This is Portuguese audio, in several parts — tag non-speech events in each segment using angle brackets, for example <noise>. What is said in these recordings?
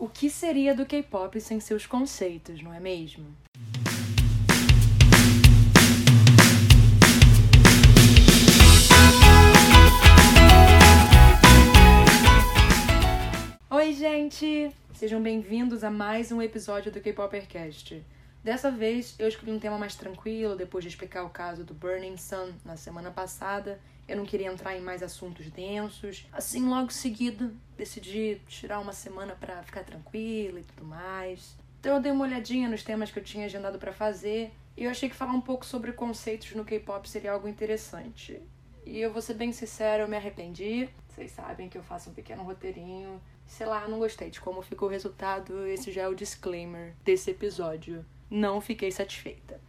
O que seria do K-pop sem seus conceitos, não é mesmo? Oi, gente! Sejam bem-vindos a mais um episódio do K-Popercast. Dessa vez eu escolhi um tema mais tranquilo depois de explicar o caso do Burning Sun na semana passada. Eu não queria entrar em mais assuntos densos. Assim, logo seguido, decidi tirar uma semana para ficar tranquila e tudo mais. Então eu dei uma olhadinha nos temas que eu tinha agendado para fazer e eu achei que falar um pouco sobre conceitos no K-pop seria algo interessante. E eu vou ser bem sincero, eu me arrependi. Vocês sabem que eu faço um pequeno roteirinho. Sei lá, não gostei de como ficou o resultado. Esse já é o disclaimer desse episódio não fiquei satisfeita.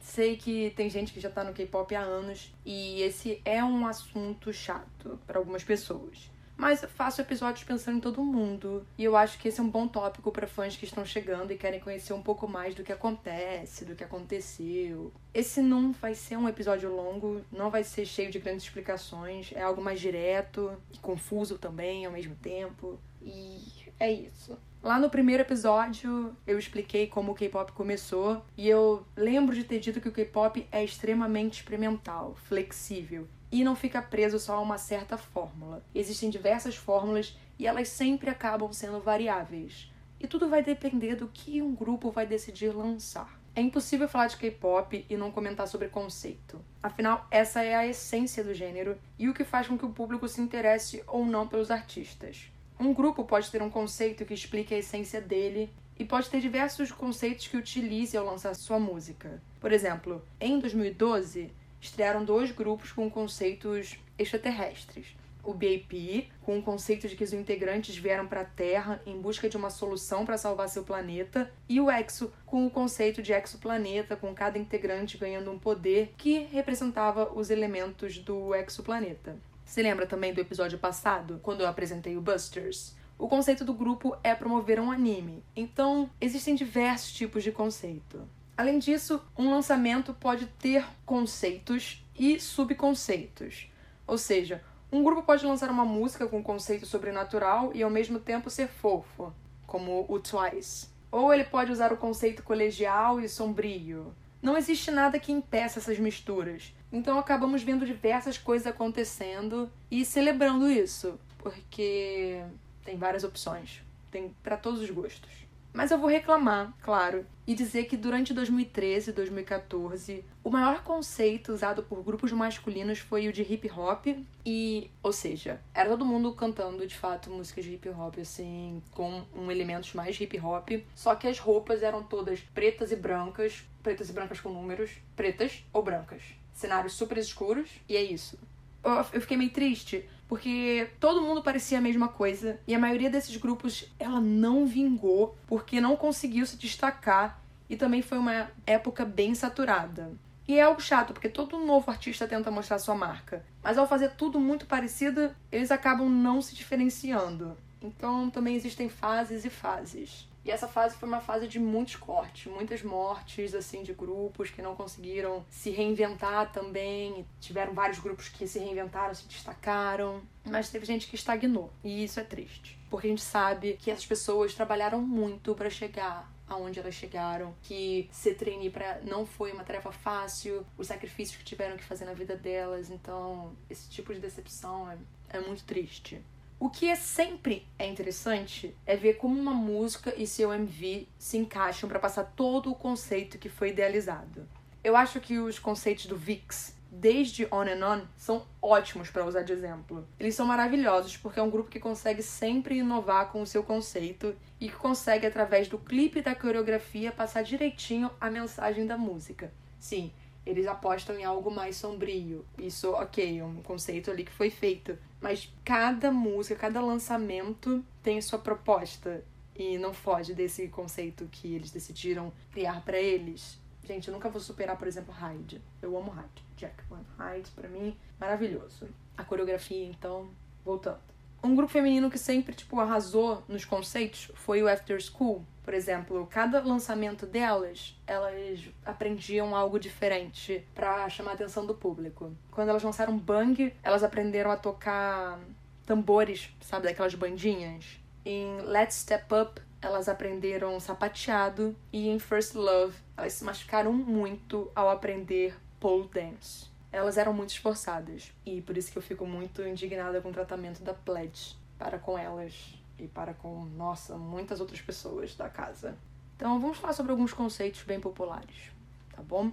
Sei que tem gente que já tá no K-pop há anos e esse é um assunto chato para algumas pessoas. Mas faço episódios pensando em todo mundo e eu acho que esse é um bom tópico para fãs que estão chegando e querem conhecer um pouco mais do que acontece, do que aconteceu. Esse não vai ser um episódio longo, não vai ser cheio de grandes explicações, é algo mais direto e confuso também ao mesmo tempo. E é isso. Lá no primeiro episódio, eu expliquei como o K-pop começou e eu lembro de ter dito que o K-pop é extremamente experimental, flexível e não fica preso só a uma certa fórmula. Existem diversas fórmulas e elas sempre acabam sendo variáveis. E tudo vai depender do que um grupo vai decidir lançar. É impossível falar de K-pop e não comentar sobre conceito. Afinal, essa é a essência do gênero e o que faz com que o público se interesse ou não pelos artistas. Um grupo pode ter um conceito que explique a essência dele e pode ter diversos conceitos que utilize ao lançar sua música. Por exemplo, em 2012, estrearam dois grupos com conceitos extraterrestres. O BAP, com o conceito de que os integrantes vieram para a Terra em busca de uma solução para salvar seu planeta, e o EXO, com o conceito de exoplaneta, com cada integrante ganhando um poder que representava os elementos do exoplaneta. Se lembra também do episódio passado, quando eu apresentei o Busters? O conceito do grupo é promover um anime, então existem diversos tipos de conceito. Além disso, um lançamento pode ter conceitos e subconceitos. Ou seja, um grupo pode lançar uma música com conceito sobrenatural e ao mesmo tempo ser fofo, como o Twice. Ou ele pode usar o conceito colegial e sombrio. Não existe nada que impeça essas misturas. Então acabamos vendo diversas coisas acontecendo e celebrando isso, porque tem várias opções, tem para todos os gostos. Mas eu vou reclamar, claro, e dizer que durante 2013 e 2014, o maior conceito usado por grupos masculinos foi o de hip hop e, ou seja, era todo mundo cantando de fato músicas de hip hop assim, com um elementos mais hip hop, só que as roupas eram todas pretas e brancas, pretas e brancas com números, pretas ou brancas cenários super escuros, e é isso. Eu, fiquei meio triste, porque todo mundo parecia a mesma coisa, e a maioria desses grupos ela não vingou, porque não conseguiu se destacar, e também foi uma época bem saturada. E é algo chato, porque todo novo artista tenta mostrar sua marca. Mas ao fazer tudo muito parecido, eles acabam não se diferenciando. Então também existem fases e fases. E essa fase foi uma fase de muitos cortes, muitas mortes, assim, de grupos que não conseguiram se reinventar também. Tiveram vários grupos que se reinventaram, se destacaram. Mas teve gente que estagnou. E isso é triste. Porque a gente sabe que essas pessoas trabalharam muito para chegar aonde elas chegaram, que ser trainee para não foi uma tarefa fácil, os sacrifícios que tiveram que fazer na vida delas, então esse tipo de decepção é, é muito triste. O que é sempre é interessante é ver como uma música e seu MV se encaixam para passar todo o conceito que foi idealizado. Eu acho que os conceitos do VIX, desde On and On, são ótimos para usar de exemplo. Eles são maravilhosos porque é um grupo que consegue sempre inovar com o seu conceito e que consegue, através do clipe e da coreografia, passar direitinho a mensagem da música. Sim, eles apostam em algo mais sombrio. Isso, ok, é um conceito ali que foi feito. Mas cada música, cada lançamento tem sua proposta. E não foge desse conceito que eles decidiram criar para eles. Gente, eu nunca vou superar, por exemplo, Hyde. Eu amo Hyde. Jack One Hyde, pra mim, maravilhoso. A coreografia, então, voltando. Um grupo feminino que sempre, tipo, arrasou nos conceitos foi o After School. Por exemplo, cada lançamento delas, elas aprendiam algo diferente para chamar a atenção do público. Quando elas lançaram Bang, elas aprenderam a tocar tambores, sabe, daquelas bandinhas. Em Let's Step Up, elas aprenderam sapateado e em First Love elas se machucaram muito ao aprender pole dance. Elas eram muito esforçadas e por isso que eu fico muito indignada com o tratamento da Pledge para com elas e para com, nossa, muitas outras pessoas da casa. Então vamos falar sobre alguns conceitos bem populares, tá bom?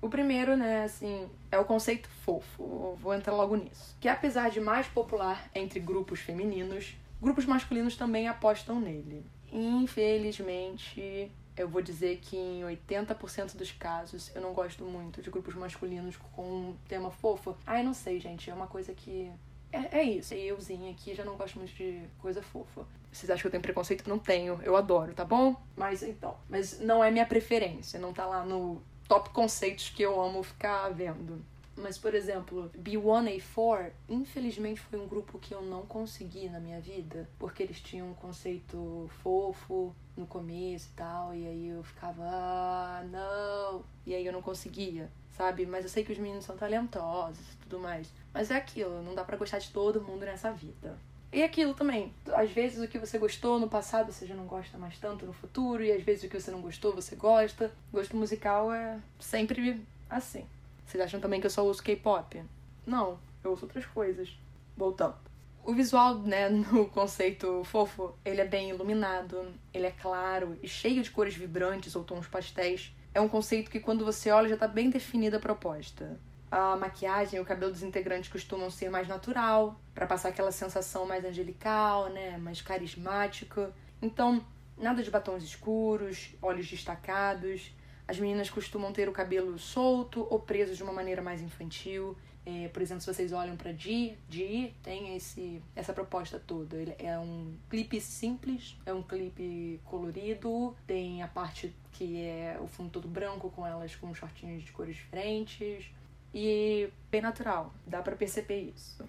O primeiro, né, assim, é o conceito fofo. Vou entrar logo nisso. Que apesar de mais popular entre grupos femininos, grupos masculinos também apostam nele. Infelizmente, eu vou dizer que em 80% dos casos eu não gosto muito de grupos masculinos com um tema fofo. Ai, não sei, gente, é uma coisa que. É, é isso. E euzinha aqui já não gosto muito de coisa fofa. Vocês acham que eu tenho preconceito? Não tenho. Eu adoro, tá bom? Mas então. Mas não é minha preferência. Não tá lá no top conceitos que eu amo ficar vendo. Mas, por exemplo, B1A4, infelizmente foi um grupo que eu não consegui na minha vida, porque eles tinham um conceito fofo no começo e tal, e aí eu ficava, ah, não, e aí eu não conseguia, sabe? Mas eu sei que os meninos são talentosos e tudo mais. Mas é aquilo, não dá para gostar de todo mundo nessa vida. E aquilo também, às vezes o que você gostou no passado você já não gosta mais tanto no futuro, e às vezes o que você não gostou você gosta. Gosto musical é sempre assim. Vocês acham também que eu só uso K-pop? Não, eu uso outras coisas. Voltando. O visual, né, <laughs> no conceito fofo, ele é bem iluminado, ele é claro e cheio de cores vibrantes ou tons pastéis. É um conceito que quando você olha já está bem definida a proposta a maquiagem e o cabelo dos integrantes costumam ser mais natural, para passar aquela sensação mais angelical, né, mais carismática. Então, nada de batons escuros, olhos destacados. As meninas costumam ter o cabelo solto ou preso de uma maneira mais infantil. É, por exemplo, se vocês olham para Di, Di tem esse, essa proposta toda. Ele é um clipe simples, é um clipe colorido, tem a parte que é o fundo todo branco com elas com shortinhos de cores diferentes e bem natural. Dá para perceber isso.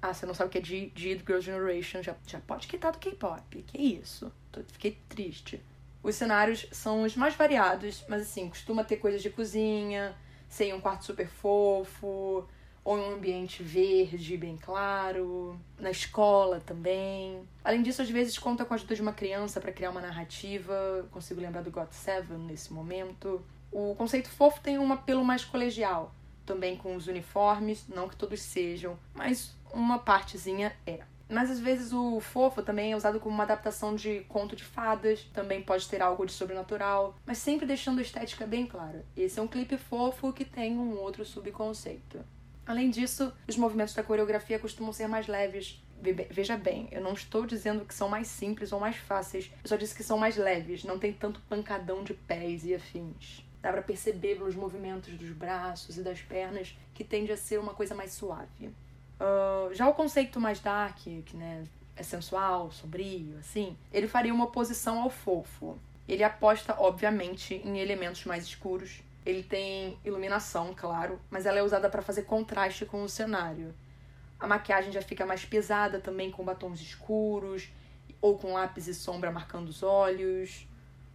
Ah, você não sabe o que é G, do Girl Generation, já, já pode quitar do K-pop. Que isso? Tô, fiquei triste. Os cenários são os mais variados, mas assim, costuma ter coisas de cozinha, sem um quarto super fofo, ou em um ambiente verde, bem claro, na escola também. Além disso, às vezes conta com a ajuda de uma criança para criar uma narrativa. Consigo lembrar do God Seven nesse momento. O conceito fofo tem um apelo mais colegial, também com os uniformes, não que todos sejam, mas uma partezinha é. Mas às vezes o fofo também é usado como uma adaptação de conto de fadas, também pode ter algo de sobrenatural, mas sempre deixando a estética bem clara. Esse é um clipe fofo que tem um outro subconceito. Além disso, os movimentos da coreografia costumam ser mais leves. Veja bem, eu não estou dizendo que são mais simples ou mais fáceis, eu só disse que são mais leves, não tem tanto pancadão de pés e afins. Dá para perceber pelos movimentos dos braços e das pernas que tende a ser uma coisa mais suave. Uh, já o conceito mais dark, que né, é sensual, sombrio, assim, ele faria uma oposição ao fofo. Ele aposta, obviamente, em elementos mais escuros. Ele tem iluminação, claro, mas ela é usada para fazer contraste com o cenário. A maquiagem já fica mais pesada também com batons escuros ou com lápis e sombra marcando os olhos.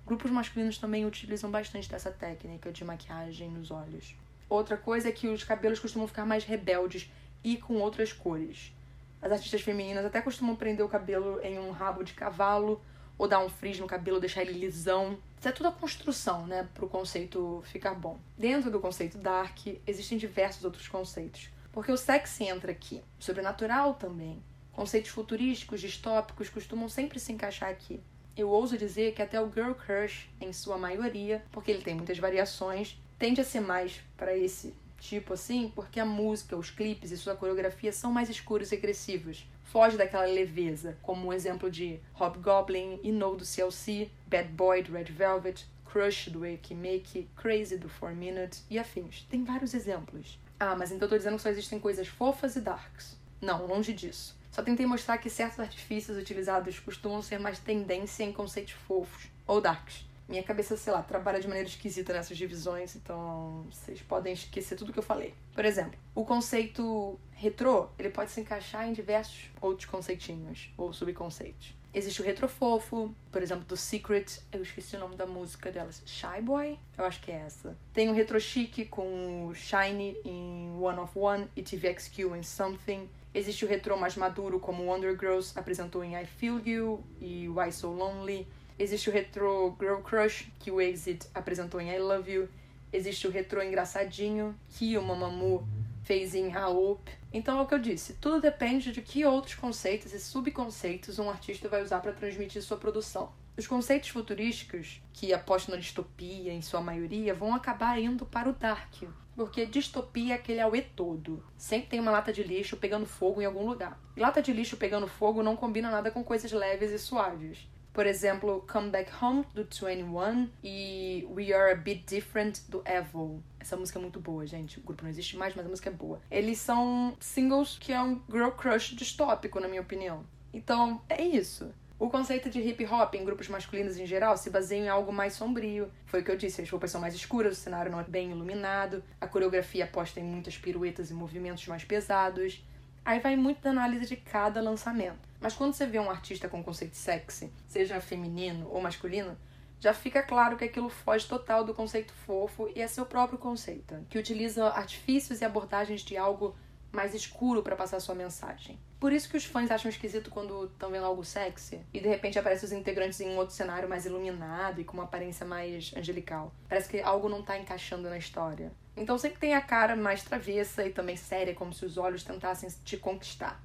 Grupos masculinos também utilizam bastante dessa técnica de maquiagem nos olhos. Outra coisa é que os cabelos costumam ficar mais rebeldes e com outras cores. As artistas femininas até costumam prender o cabelo em um rabo de cavalo ou dar um frizz no cabelo, deixar ele lisão. Isso é tudo a construção, né, para o conceito ficar bom. Dentro do conceito dark, existem diversos outros conceitos. Porque o sexy entra aqui, sobrenatural também. Conceitos futurísticos, distópicos costumam sempre se encaixar aqui. Eu ouso dizer que até o Girl Crush, em sua maioria, porque ele tem muitas variações, tende a ser mais para esse tipo assim, porque a música, os clipes e sua coreografia são mais escuros e agressivos. Foge daquela leveza, como o exemplo de Hobgoblin e No do CLC, Bad Boy do Red Velvet, Crush do Wake Make, Crazy do 4 Minute e afins. Tem vários exemplos. Ah, mas então eu tô dizendo que só existem coisas fofas e darks. Não, longe disso. Só tentei mostrar que certos artifícios utilizados costumam ser mais tendência em conceitos fofos ou darks. Minha cabeça, sei lá, trabalha de maneira esquisita nessas divisões, então vocês podem esquecer tudo que eu falei. Por exemplo, o conceito retrô, ele pode se encaixar em diversos outros conceitinhos ou subconceitos. Existe o retrofofo, por exemplo, do Secret, eu esqueci o nome da música delas, Shy Boy? Eu acho que é essa. Tem o retro chic com o Shiny em One of One e TVXQ em Something. Existe o retrô mais maduro, como Wonder Girls apresentou em I Feel You e Why So Lonely. Existe o retro Girl Crush, que o Exit apresentou em I Love You. Existe o retro engraçadinho, que o Mamamoo fez em Hope. Então é o que eu disse, tudo depende de que outros conceitos e subconceitos um artista vai usar para transmitir sua produção. Os conceitos futurísticos, que apostam na distopia em sua maioria, vão acabar indo para o dark, porque distopia é aquele auê todo. Sempre tem uma lata de lixo pegando fogo em algum lugar. E lata de lixo pegando fogo não combina nada com coisas leves e suaves. Por exemplo, Come Back Home, do 21, e We Are a Bit Different, do Evil. Essa música é muito boa, gente. O grupo não existe mais, mas a música é boa. Eles são singles que é um girl crush distópico, na minha opinião. Então, é isso. O conceito de hip hop em grupos masculinos em geral se baseia em algo mais sombrio. Foi o que eu disse, as roupas são mais escuras, o cenário não é bem iluminado, a coreografia aposta em muitas piruetas e movimentos mais pesados. Aí vai muito da análise de cada lançamento. Mas quando você vê um artista com conceito sexy, seja feminino ou masculino, já fica claro que aquilo foge total do conceito fofo e é seu próprio conceito, que utiliza artifícios e abordagens de algo mais escuro para passar sua mensagem. Por isso que os fãs acham esquisito quando estão vendo algo sexy e de repente aparecem os integrantes em um outro cenário mais iluminado e com uma aparência mais angelical. Parece que algo não tá encaixando na história. Então sempre tem a cara mais travessa e também séria, como se os olhos tentassem te conquistar.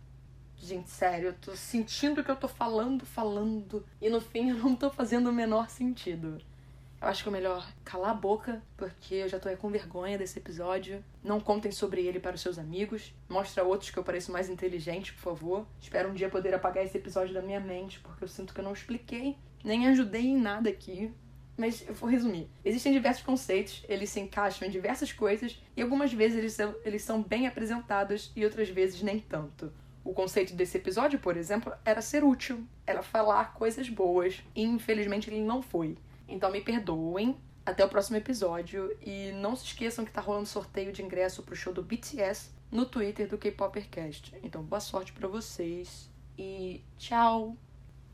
Gente, sério, eu tô sentindo que eu tô falando, falando, e no fim eu não tô fazendo o menor sentido. Eu acho que é melhor calar a boca, porque eu já tô com vergonha desse episódio. Não contem sobre ele para os seus amigos. Mostra a outros que eu pareço mais inteligente, por favor. Espero um dia poder apagar esse episódio da minha mente, porque eu sinto que eu não expliquei, nem ajudei em nada aqui. Mas eu vou resumir. Existem diversos conceitos, eles se encaixam em diversas coisas, e algumas vezes eles são, eles são bem apresentados e outras vezes nem tanto. O conceito desse episódio, por exemplo, era ser útil, era falar coisas boas, e infelizmente ele não foi. Então me perdoem, até o próximo episódio, e não se esqueçam que tá rolando sorteio de ingresso pro show do BTS no Twitter do K-Popercast. Então boa sorte para vocês e tchau!